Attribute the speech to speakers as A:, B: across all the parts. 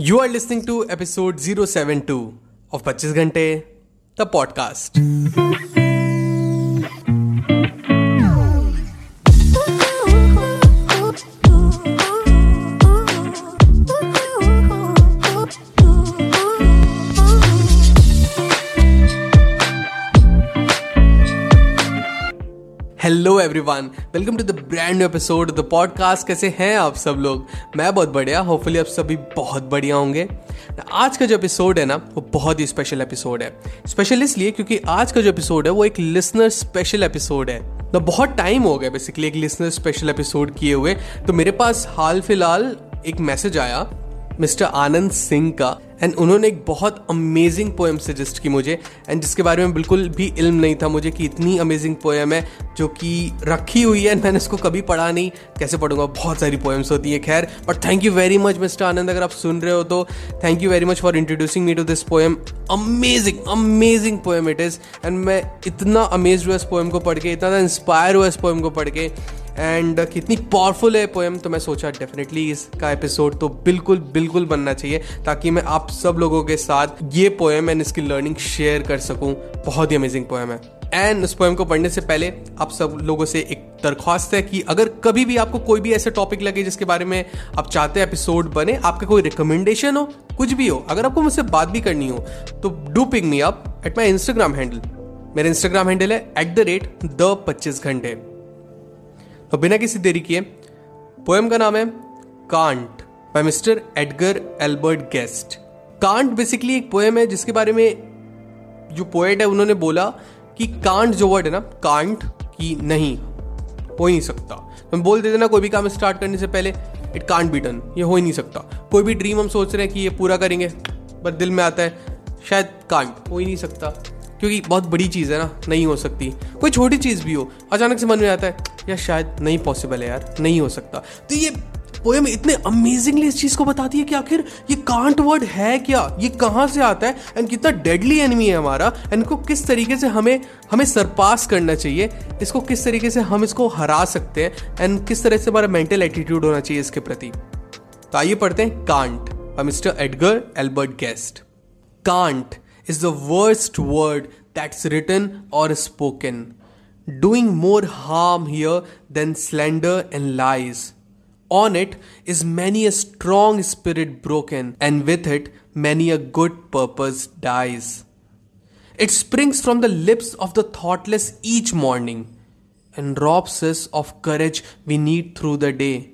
A: You are listening to episode 072 of 25 Ghante, the podcast. Hello everyone welcome to the brand episode the podcast कैसे हैं आप सब लोग? मैं बहुत बढ़िया होपफुली आप सभी बहुत बढ़िया होंगे। आज का जो एपिसोड है ना, वो बहुत ही स्पेशल एपिसोड है। स्पेशल इसलिए क्योंकि आज का जो एपिसोड है, वो एक लिसनर स्पेशल एपिसोड है। तो बहुत टाइम हो गया बेसिकली एक लिसनर स्पेशल एपिसोड किए हुए। तो मेरे पास हाल फ़िलहाल एक मैसेज आया, मिस्टर आनंद सिंह का। एंड उन्होंने एक बहुत अमेजिंग पोएम सजेस्ट की मुझे। एंड जिसके बारे में बिल्कुल भी इल्म नहीं था मुझे कि इतनी अमेजिंग पोएम है जो कि रखी हुई है। मैंने इसको कभी पढ़ा नहीं। कैसे पढ़ूँगा? बहुत सारी पोएम्स होती है, खैर। But thank you very much mister Anand अगर आप सुन रहे हो तो। Thank you very much for introducing me to this poem amazing amazing poem it is and मैं इतना अमेज हुआ इस पोएम को पढ़ के, इतना इंस्पायर हुआ इस पोएम को पढ़ के। एंड कितनी पावरफुल है पोएम तो मैं सोचा डेफिनेटली इसका एपिसोड तो बिल्कुल बिल्कुल बनना चाहिए, ताकि मैं आप सब लोगों के साथ ये पोएम एंड इसकी लर्निंग शेयर कर सकूँ। बहुत ही अमेजिंग पोएम है। एंड उस पोएम को पढ़ने से पहले आप सब लोगों से एक दरख्वास्त है कि अगर कभी भी आपको कोई भी ऐसे टॉपिक लगे जिसके बारे में आप चाहते हैं एपिसोड बने, आपका कोई रिकमेंडेशन हो, कुछ भी हो, अगर आपको मुझसे बात भी करनी हो तो do ping me up at my Instagram handle मेरा इंस्टाग्राम हैंडल है एट द रेट द पच्चीस घंटे। तो बिना किसी देरी किए पोएम का नाम है can't by mister Edgar Albert Guest can't basically एक पोएम है जिसके बारे में जो पोएट है, उन्होंने बोला कि कांट जो वर्ड है ना कांट की नहीं, हो ही नहीं सकता। हम बोल देते ना, कोई भी काम स्टार्ट करने से पहले इट कांट बी डन ये हो ही नहीं सकता। कोई भी ड्रीम हम सोच रहे हैं कि ये पूरा करेंगे बट दिल में आता है, शायद कांट हो ही नहीं सकता। क्योंकि बहुत बड़ी चीज़ है ना, नहीं हो सकती। कोई छोटी चीज़ भी हो, अचानक से मन में आता है या शायद नहीं पॉसिबल है यार, नहीं हो सकता। तो ये पोएम इतने अमेजिंगली इस चीज़ को बताती है कि आखिर ये कांट वर्ड है क्या? ये कहाँ से आता है? एंड कितना डेडली एनिमी है हमारा। एंड इनको किस तरीके से हमें हमें सरपास करना चाहिए? इसको किस तरीके से हम इसको हरा सकते हैं? एंड किस तरह से हमारा मेंटल एटीट्यूड होना चाहिए इसके प्रति? तो आइए पढ़ते हैं can't mister Edgar Albert Guest can't is the worst word that's written or spoken, doing more harm here than slander and lies. On it is many a strong spirit broken, and with it many a good purpose dies. It springs from the lips of the thoughtless each morning and robs us of courage we need through the day.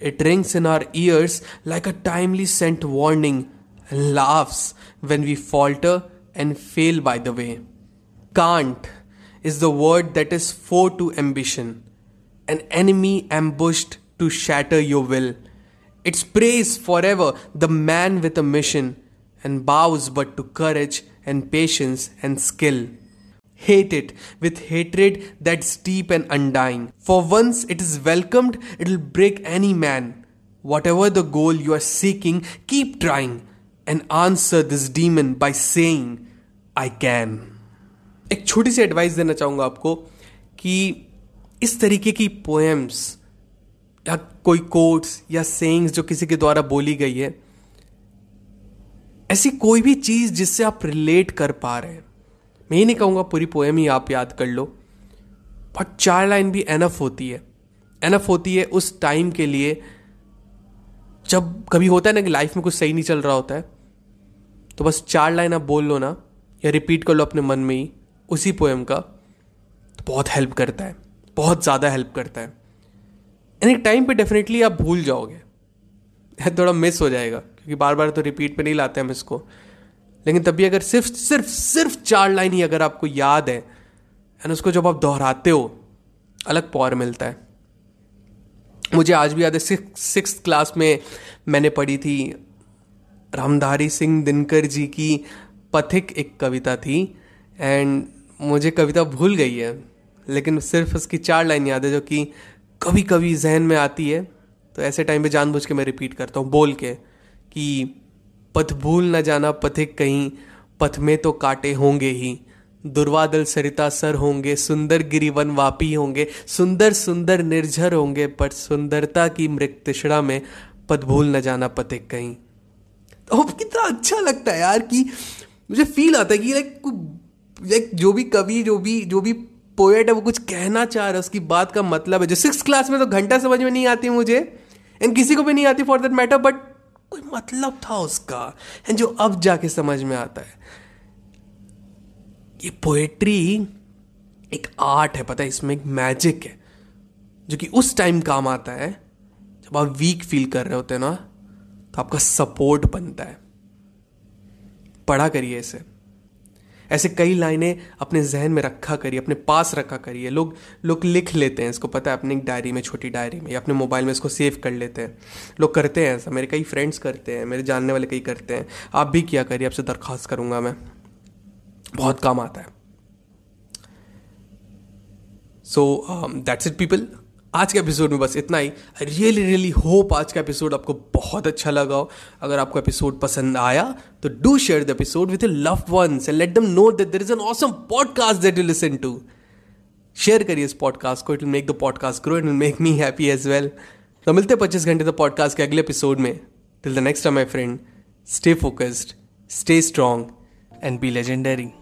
A: It rings in our ears like a timely sent warning laughs when we falter and fail by the way. Can't is the word that is foe to ambition, an enemy ambushed to shatter your will. It sprays forever the man with a mission and bows but to courage and patience and skill. Hate it with hatred that's deep and undying. For once it is welcomed, it'll break any man. Whatever the goal you are seeking, keep trying and answer this demon by saying, I can. एक छोटी सी advice देना चाहूँगा आपको कि इस तरीके की poems या कोई कोट्स या सेइंग्स जो किसी के द्वारा बोली गई है ऐसी कोई भी चीज़ जिससे आप रिलेट कर पा रहे हैं मैं ये नहीं कहूँगा पूरी पोएम ही आप याद कर लो बट चार लाइन भी एनफ होती है एनफ होती है उस टाइम के लिए जब कभी होता है ना कि लाइफ में कुछ सही नहीं चल रहा होता है तो बस चार लाइन आप बोल लो ना, या रिपीट कर लो अपने मन में ही, उसी पोएम का तो बहुत हेल्प करता है, बहुत ज़्यादा हेल्प करता है। एंड एक टाइम पे डेफिनेटली आप भूल जाओगे। थोड़ा मिस हो जाएगा, क्योंकि बार बार तो रिपीट पे नहीं लाते हम इसको। लेकिन तभी अगर सिर्फ़ सिर्फ़ सिर्फ़ चार लाइन ही अगर आपको याद है एंड उसको जब आप दोहराते हो, अलग पावर मिलता है। मुझे आज भी याद है सिक्स सिक्स क्लास में मैंने पढ़ी थी रामधारी सिंह दिनकर जी की पथिक एक कविता थी एंड मुझे कविता भूल गई है, लेकिन सिर्फ़ उसकी चार लाइन याद है जो कि कभी कभी जहन में आती है। तो ऐसे टाइम पे जानबूझ के मैं रिपीट करता हूँ, बोल के, कि पथ भूल न जाना पथिक कहीं, पथ में तो काटे होंगे ही। दुर्वादल सरिता सर होंगे, सुंदर गिरिवन वापी होंगे, सुंदर सुंदर निर्झर होंगे, पर सुंदरता की मृत तिषड़ा में पद भूल न जाना पथिक कहीं। और कितना अच्छा लगता है यार कि मुझे फील आता है कि लाइक लाइक जो भी कवि, जो भी जो भी पोएट है, वो कुछ कहना चाह रहा है, उसकी बात का मतलब है। जो सिक्स क्लास में तो घंटा समझ में नहीं आती मुझे एंड किसी को भी नहीं आती फॉर दैट मैटर बट कोई मतलब था उसका एंड जो अब जाके समझ में आता है। ये पोएट्री एक आर्ट है, पता है? इसमें एक मैजिक है, जो कि उस टाइम काम आता है, जब आप वीक फील कर रहे होते हैं ना तो आपका सपोर्ट बनता है। पढ़ा करिए इसे। ऐसे कई लाइनें अपने जहन में रखा करिए, अपने पास रखा करिए। लोग लोग लिख लेते हैं, इसको पता है, अपनी डायरी में, छोटी डायरी में, या अपने मोबाइल में इसको सेव कर लेते हैं। लोग करते हैं ऐसा, मेरे कई फ्रेंड्स करते हैं, मेरे जानने वाले कई करते हैं। आप भी किया करिए, आपसे दरख्वास्त करूँगा मैं। बहुत काम आता है। सो दैट्स इट पीपल आज के एपिसोड में बस इतना ही। आई रियली रियली होप आज का एपिसोड आपको बहुत अच्छा लगा हो। अगर आपको एपिसोड पसंद आया तो do share the episode with love ones and let them know that there is an awesome podcast that you listen to share करिए इस पॉडकास्ट को। It will make the podcast grow it will make me happy as well तो मिलते हैं पच्चीस घंटे the podcast के अगले एपिसोड में। Till the next time my friend stay focused stay strong and be legendary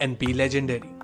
A: and be legendary.